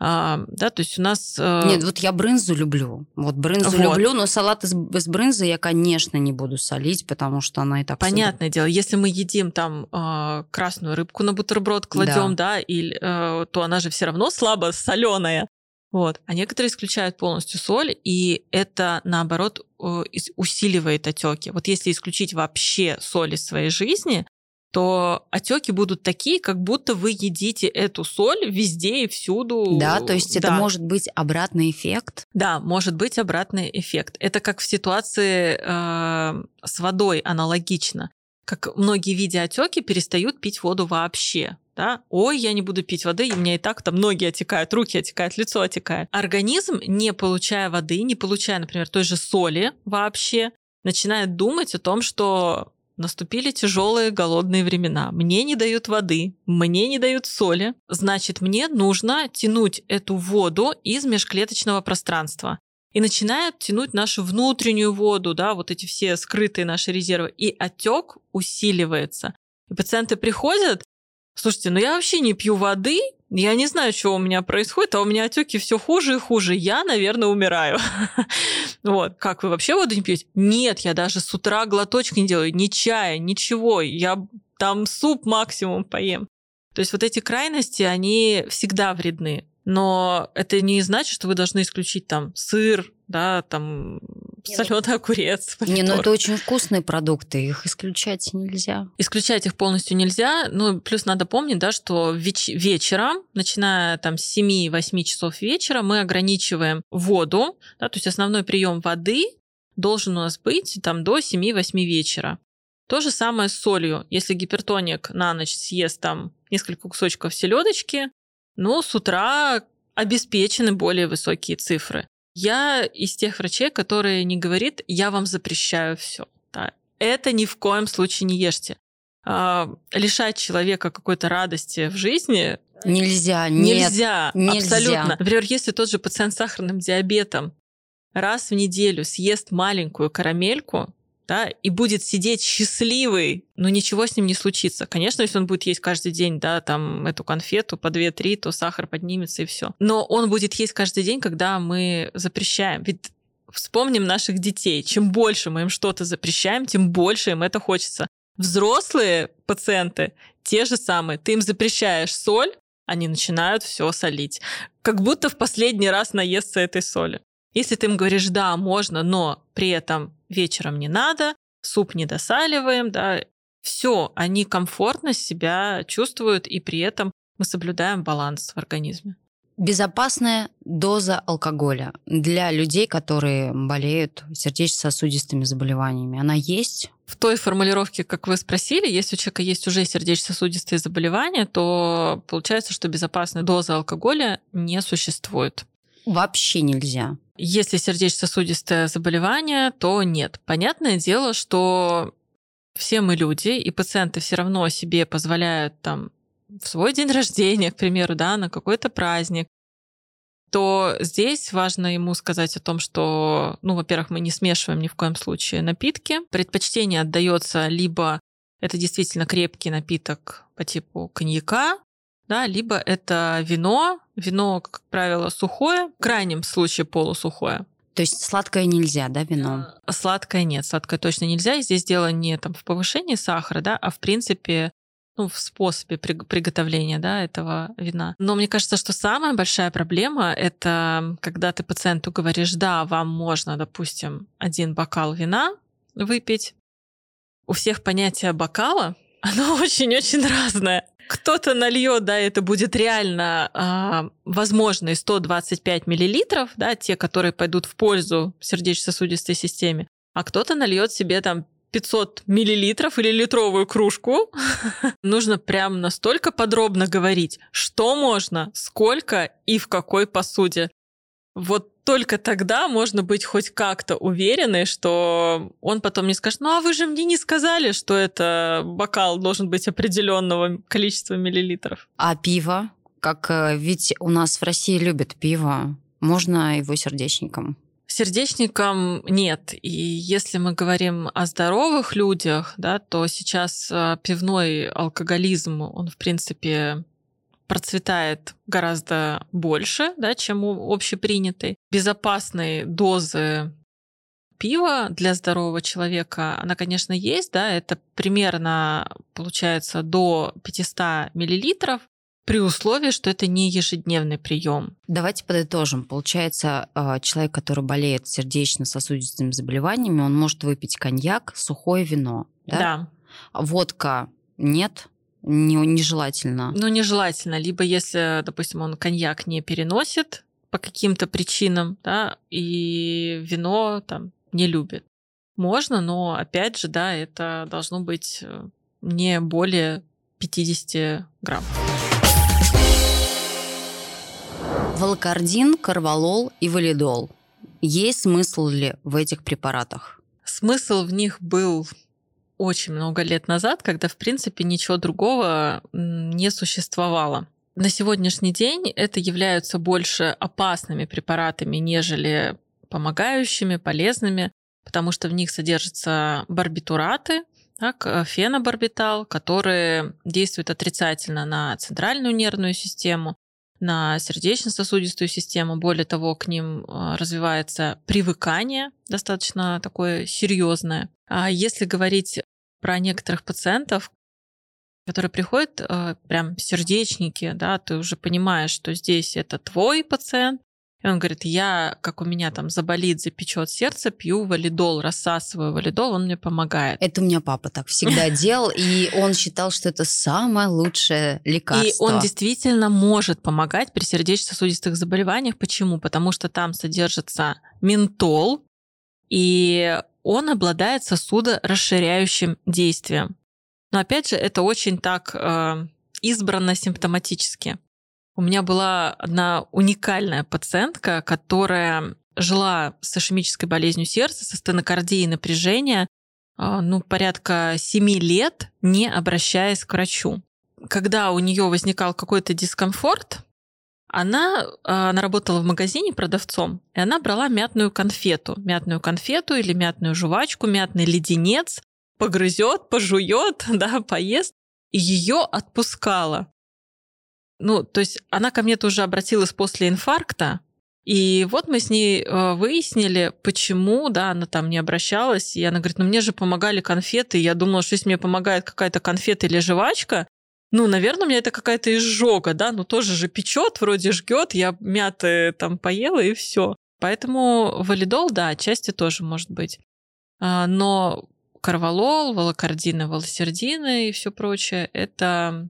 А, да, то есть у нас... Э... Нет, вот я брынзу люблю. Вот брынзу вот. люблю, но салат из, из брынзы я, конечно, не буду солить, потому что она и так... Понятное дело, если мы едим там э, красную рыбку на бутерброд кладем, да, да или, э, то она же все равно слабо соленая. Вот. А некоторые исключают полностью соль, и это, наоборот, усиливает отеки. Вот если исключить вообще соль из своей жизни, то отеки будут такие, как будто вы едите эту соль везде и всюду. Да, то есть это Да. может быть обратный эффект. Да, может быть обратный эффект. Это как в ситуации э, с водой аналогично. Как многие, видя отеки, перестают пить воду вообще. Да? Ой, я не буду пить воды, и у меня и так там ноги отекают, руки отекают, лицо отекает. Организм, не получая воды, не получая, например, той же соли вообще, начинает думать о том, что наступили тяжелые голодные времена. Мне не дают воды, мне не дают соли. Значит, мне нужно тянуть эту воду из межклеточного пространства. И начинают тянуть нашу внутреннюю воду, да, вот эти все скрытые наши резервы. И отек усиливается. И пациенты приходят, слушайте, ну я вообще не пью воды, я не знаю, что у меня происходит, а у меня отеки все хуже и хуже. Я, наверное, умираю. *laughs* Вот. Как вы вообще воду не пьете? Нет, я даже с утра глоточки не делаю, ни чая, ничего. Я там суп максимум поем. То есть вот эти крайности, они всегда вредны. Но это не значит, что вы должны исключить там сыр, да, там соленый огурец. *laughs* Не, ну помидор. это очень вкусные продукты, их исключать нельзя. Исключать их полностью нельзя. Ну, плюс надо помнить, да, что веч- вечером, начиная там с 7-8 часов вечера, мы ограничиваем воду. Да, то есть основной прием воды должен у нас быть там до 7-8 вечера. То же самое с солью. Если гипертоник на ночь съест там несколько кусочков селедочки, ну, с утра обеспечены более высокие цифры. Я из тех врачей, которые не говорит, я вам запрещаю все. Это ни в коем случае не ешьте. А, лишать человека какой-то радости в жизни Нельзя, нет. нельзя, нельзя. абсолютно. Например, если тот же пациент с сахарным диабетом раз в неделю съест маленькую карамельку, да, и будет сидеть счастливый, но ничего с ним не случится. Конечно, если он будет есть каждый день, да, там эту конфету по 2-3, то сахар поднимется и все. Но он будет есть каждый день, когда мы запрещаем. Ведь вспомним наших детей. Чем больше мы им что-то запрещаем, тем больше им это хочется. Взрослые пациенты те же самые. Ты им запрещаешь соль, они начинают все солить. Как будто в последний раз наесться этой соли. Если ты им говоришь, да, можно, но при этом вечером не надо, суп не досаливаем, да, все, они комфортно себя чувствуют, и при этом мы соблюдаем баланс в организме. Безопасная доза алкоголя для людей, которые болеют сердечно-сосудистыми заболеваниями, она есть? В той формулировке, как вы спросили, если у человека есть уже сердечно-сосудистые заболевания, то получается, что безопасной дозы алкоголя не существует. Вообще нельзя. Если сердечно-сосудистое заболевание, то нет. Понятное дело, что все мы люди, и пациенты все равно себе позволяют там в свой день *laughs* рождения, к примеру, да, на какой-то праздник, то здесь важно ему сказать о том, что, ну, во-первых, мы не смешиваем ни в коем случае напитки. Предпочтение отдается либо это действительно крепкий напиток по типу коньяка, да, либо это вино. Вино, как правило, сухое, в крайнем случае полусухое. То есть сладкое нельзя, да, вино? А Сладкое нет, сладкое точно нельзя. И здесь дело не там в повышении сахара, да, а в принципе ну, в способе при- приготовления да, этого вина. Но мне кажется, что самая большая проблема — это когда ты пациенту говоришь, да, вам можно, допустим, один бокал вина выпить. У всех понятие бокала, *laughs* оно очень-очень разное. Кто-то нальет, да, это будет реально, возможно, и 125 миллилитров, да, те, которые пойдут в пользу сердечно-сосудистой системе, а кто-то нальет себе там 500 миллилитров или литровую кружку. *laughs* Нужно прям настолько подробно говорить, что можно, сколько и в какой посуде. Вот только тогда можно быть хоть как-то уверенной, что он потом не скажет, ну а вы же мне не сказали, что это бокал должен быть определенного количества миллилитров. А пиво? Как э, ведь у нас в России любят пиво. Можно его сердечником? Сердечникам нет. И если мы говорим о здоровых людях, да, то сейчас э, пивной алкоголизм, он, в принципе, процветает гораздо больше, да, чем у общепринятый. Безопасные дозы пива для здорового человека, она, конечно, есть, да, это примерно, получается, до 500 миллилитров, при условии, что это не ежедневный прием. Давайте подытожим. Получается, э, человек, который болеет сердечно-сосудистыми заболеваниями, он может выпить коньяк, сухое вино. Да? Да. Водка нет, не, нежелательно. Ну, нежелательно. Либо если, допустим, он коньяк не переносит по каким-то причинам, да, и вино там не любит. Можно, но опять же, да, это должно быть э, не более 50 грамм. Волокардин, карвалол и валидол. Есть смысл ли в этих препаратах? Смысл в них был очень много лет назад, когда, в принципе, ничего другого не существовало. На сегодняшний день это являются больше опасными препаратами, нежели помогающими, полезными, потому что в них содержатся барбитураты, так, э, фенобарбитал, которые действуют отрицательно на центральную нервную систему, на сердечно-сосудистую систему. Более того, к ним э, развивается привыкание, достаточно такое серьезное. А если говорить про некоторых пациентов, которые приходят э, прям сердечники, да, ты уже понимаешь, что здесь это твой пациент, и он говорит, я, как у меня там заболит, запечет сердце, пью валидол, рассасываю валидол, он мне помогает. Это у меня папа так всегда делал, и он считал, что это самое лучшее лекарство. И он действительно может помогать при сердечно-сосудистых заболеваниях. Почему? Потому что там содержится ментол, и он обладает сосудорасширяющим действием. Но опять же, это очень так э, избрано симптоматически. У меня была одна уникальная пациентка, которая жила с ишемической болезнью сердца, со стенокардией напряжения, а, ну, порядка 7 лет, не обращаясь к врачу. Когда у нее возникал какой-то дискомфорт, она, а, она работала в магазине продавцом, и она брала мятную конфету. Мятную конфету или мятную жвачку, мятный леденец, погрызет, пожует, *laughs* да, поест, и ее отпускала. Ну, то есть она ко мне тоже обратилась после инфаркта, и вот мы с ней э, выяснили, почему, да, она там не обращалась, и она говорит, ну мне же помогали конфеты, я думала, что если мне помогает какая-то конфета или жвачка, ну, наверное, у меня это какая-то изжога, да, ну тоже же печет, вроде жгет, я мяты там поела и все. Поэтому валидол, да, отчасти тоже может быть. А, но карвалол, волокардины, волосердины и все прочее, это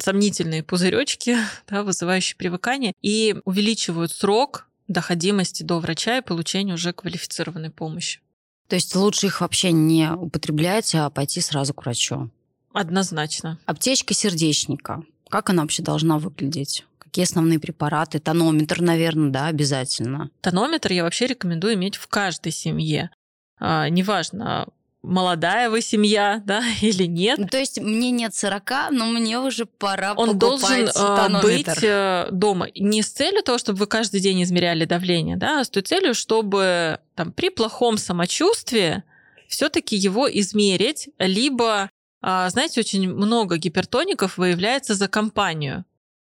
сомнительные пузыречки, *laughs* да, вызывающие привыкание, и увеличивают срок доходимости до врача и получения уже квалифицированной помощи. То есть лучше их вообще не употреблять, а пойти сразу к врачу? Однозначно. Аптечка сердечника. Как она вообще должна выглядеть? Какие основные препараты? Тонометр, наверное, да, обязательно. Тонометр я вообще рекомендую иметь в каждой семье. А, неважно, молодая вы семья, *laughs* да, или нет. Ну, то есть мне нет 40, но мне уже пора Он должен э, быть э, дома. Не с целью того, чтобы вы каждый день измеряли давление, да, а с той целью, чтобы там, при плохом самочувствии все-таки его измерить, либо, а, знаете, очень много гипертоников выявляется за компанию.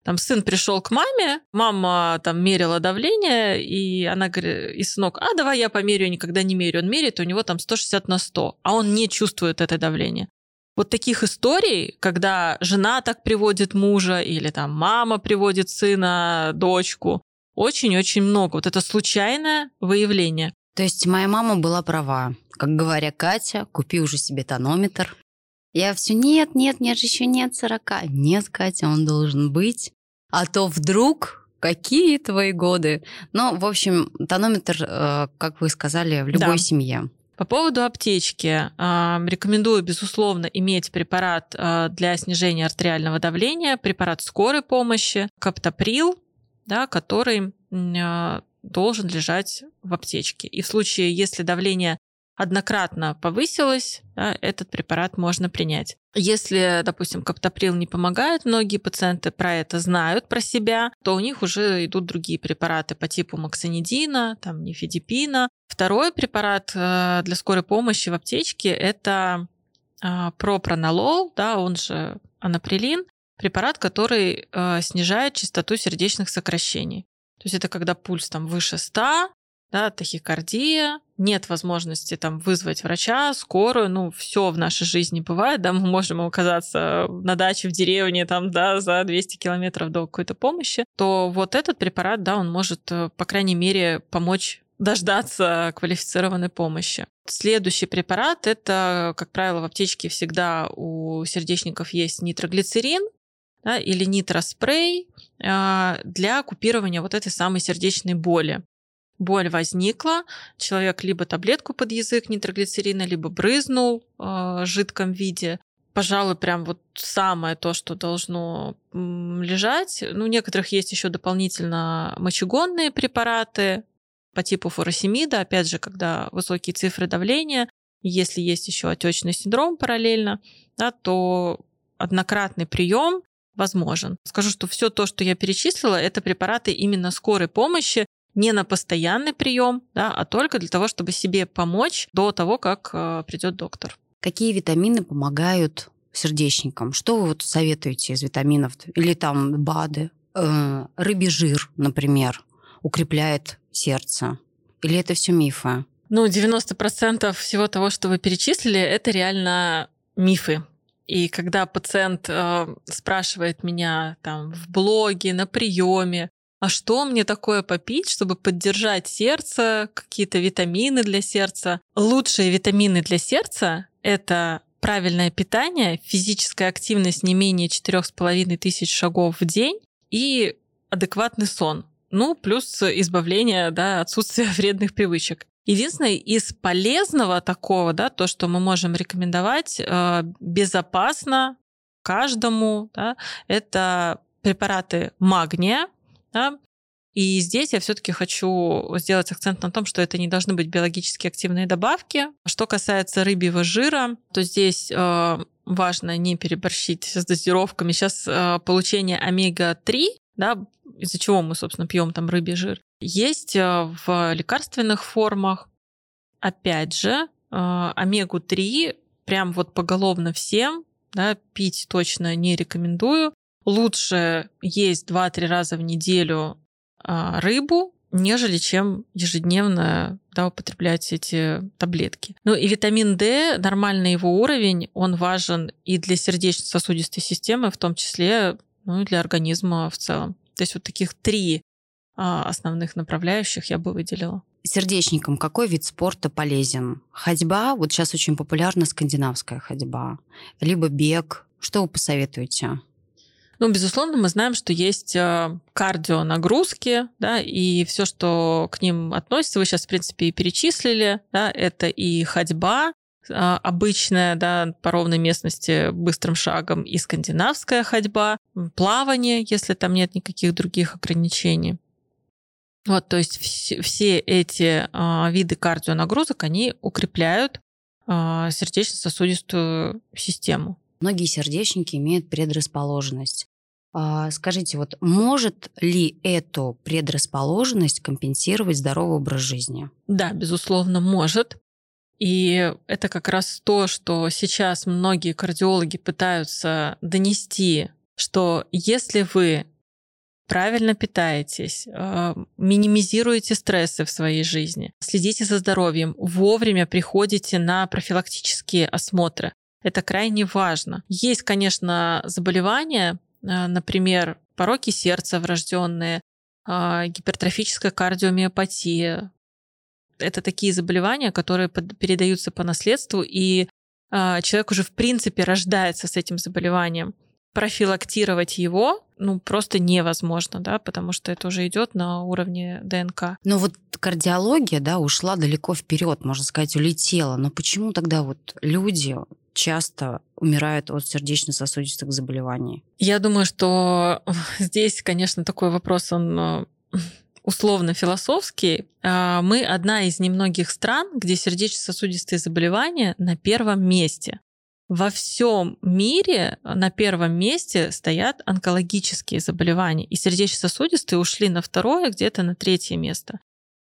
Там сын пришел к маме, мама там мерила давление, и она говорит, и сынок, а давай я померю, я никогда не мерю. Он меряет, у него там 160 на 100, а он не чувствует это давление. Вот таких историй, когда жена так приводит мужа, или там мама приводит сына, дочку, очень-очень много. Вот это случайное выявление. То есть моя мама была права. Как говоря, Катя, купи уже себе тонометр. Я все, нет, нет, нет, еще нет 40. Нет, Катя, он должен быть а то вдруг какие твои годы. Ну, в общем, тонометр, э, как вы сказали, в любой да. семье. По поводу аптечки. Э, рекомендую, безусловно, иметь препарат э, для снижения артериального давления, препарат скорой помощи, каптоприл, да, который должен лежать в аптечке. И в случае, если давление однократно повысилось, да, этот препарат можно принять. Если, допустим, каптоприл не помогает, многие пациенты про это знают, про себя, то у них уже идут другие препараты по типу максонидина, там, нефидипина. Второй препарат э, для скорой помощи в аптечке – это э, пропронолол, да, он же анаприлин, препарат, который э, снижает частоту сердечных сокращений. То есть это когда пульс там выше 100, да, тахикардия, нет возможности там вызвать врача, скорую, ну, все в нашей жизни бывает, да, мы можем оказаться на даче в деревне, там, да, за 200 километров до какой-то помощи, то вот этот препарат, да, он может, э, по крайней мере, помочь дождаться квалифицированной помощи. Следующий препарат это, как правило, в аптечке всегда у сердечников есть нитроглицерин да, или нитроспрей а, для купирования вот этой самой сердечной боли. Боль возникла, человек либо таблетку под язык нитроглицерина, либо брызнул э, в жидком виде. Пожалуй, прям вот самое то, что должно лежать. Ну, у некоторых есть еще дополнительно мочегонные препараты, по типу фуросемида, опять же, когда высокие цифры давления, если есть еще отечный синдром параллельно, да, то однократный прием возможен. Скажу, что все то, что я перечислила, это препараты именно скорой помощи, не на постоянный прием, да, а только для того, чтобы себе помочь до того, как э, придет доктор. Какие витамины помогают сердечникам? Что вы вот советуете из витаминов? Или там БАДы? Э, рыбий жир, например, укрепляет сердце? Или это все мифы? Ну, 90% всего того, что вы перечислили, это реально мифы. И когда пациент э, спрашивает меня там в блоге, на приеме, а что мне такое попить, чтобы поддержать сердце, какие-то витамины для сердца? Лучшие витамины для сердца — это правильное питание, физическая активность не менее 4,5 тысяч шагов в день и адекватный сон. Ну, плюс избавление, да, отсутствие *laughs* вредных привычек. Единственное, из полезного такого, да, то, что мы можем рекомендовать э, безопасно каждому, да, это препараты магния, да, и здесь я все-таки хочу сделать акцент на том, что это не должны быть биологически активные добавки. Что касается рыбьего жира, то здесь э, важно не переборщить с дозировками. Сейчас э, получение омега-3 да, из-за чего мы, собственно, пьем там рыбий жир, есть э, в лекарственных формах. Опять же, э, омегу-3 прям вот поголовно всем да, пить точно не рекомендую. Лучше есть 2-3 раза в неделю э, рыбу, нежели чем ежедневно да, употреблять эти таблетки. Ну и витамин D, нормальный его уровень, он важен и для сердечно-сосудистой системы, в том числе ну и для организма в целом. То есть вот таких три а, основных направляющих я бы выделила. Сердечникам какой вид спорта полезен? Ходьба, вот сейчас очень популярна скандинавская ходьба, либо бег. Что вы посоветуете? Ну, безусловно, мы знаем, что есть а, кардионагрузки, да, и все, что к ним относится, вы сейчас, в принципе, и перечислили, да, это и ходьба, а, обычная, да, по ровной местности быстрым шагом, и скандинавская ходьба, плавание, если там нет никаких других ограничений. Вот, то есть все, эти э, виды кардионагрузок, они укрепляют э, сердечно-сосудистую систему. Многие сердечники имеют предрасположенность. Э, скажите, вот может ли эту предрасположенность компенсировать здоровый образ жизни? Да, безусловно, может. И это как раз то, что сейчас многие кардиологи пытаются донести, что если вы правильно питаетесь, э, минимизируете стрессы в своей жизни, следите за здоровьем, вовремя приходите на профилактические осмотры. Это крайне важно. Есть, конечно, заболевания, например, пороки сердца врожденные, э, гипертрофическая кардиомиопатия, это такие заболевания, которые передаются по наследству, и э, человек уже в принципе рождается с этим заболеванием. Профилактировать его ну, просто невозможно, да, потому что это уже идет на уровне ДНК. Но вот кардиология, да, ушла далеко вперед, можно сказать, улетела. Но почему тогда вот люди часто умирают от сердечно-сосудистых заболеваний? Я думаю, что *laughs* здесь, конечно, такой вопрос, он э, условно-философский, а, мы одна из немногих стран, где сердечно-сосудистые заболевания на первом месте. Во всем мире на первом месте стоят онкологические заболевания, и сердечно-сосудистые ушли на второе, где-то на третье место.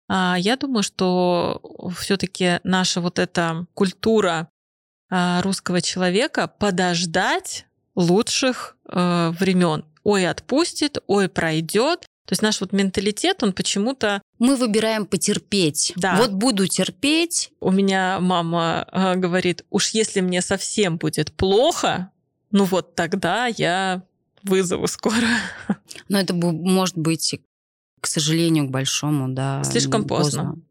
А, я думаю, что все-таки наша вот эта культура а, русского человека подождать лучших э, времен. Ой, отпустит, ой, пройдет. То есть наш вот менталитет, он почему-то... Мы выбираем потерпеть. Да. Вот буду терпеть. У меня мама э, говорит, уж если мне совсем будет плохо, ну вот тогда я вызову скоро. *laughs* Но это может быть, к сожалению, к большому, да. Слишком поздно. поздно.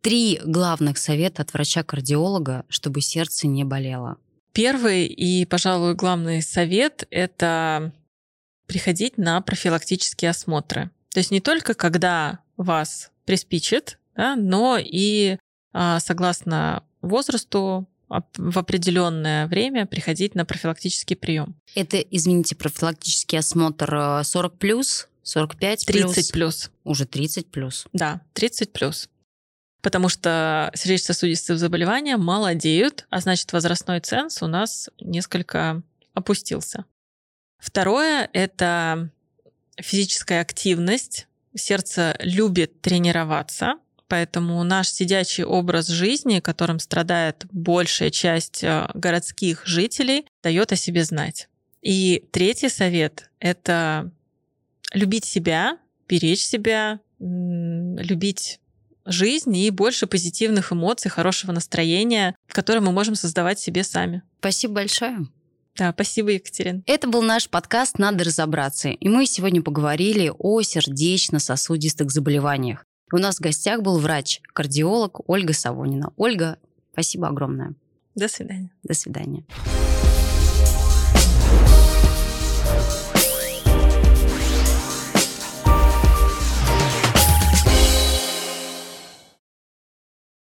три главных совета от врача-кардиолога, чтобы сердце не болело. Первый и, пожалуй, главный совет — это приходить на профилактические осмотры. То есть не только когда вас приспичит, да, но и а, согласно возрасту в определенное время приходить на профилактический прием. Это, извините, профилактический осмотр 40 плюс, 45 плюс? 30 плюс. Уже 30 плюс. Да, 30 плюс. Потому что сердечно-сосудистые заболевания молодеют, а значит возрастной ценз у нас несколько опустился. Второе — это физическая активность. Сердце любит тренироваться, поэтому наш сидячий образ жизни, которым страдает большая часть э, городских жителей, дает о себе знать. И третий совет — это любить себя, беречь себя, любить жизнь и больше позитивных эмоций, хорошего настроения, которое мы можем создавать себе сами. Спасибо большое. Да, спасибо, Екатерина. Это был наш подкаст «Надо разобраться». И мы сегодня поговорили о сердечно-сосудистых заболеваниях. У нас в гостях был врач-кардиолог Ольга Савонина. Ольга, спасибо огромное. До свидания. До свидания.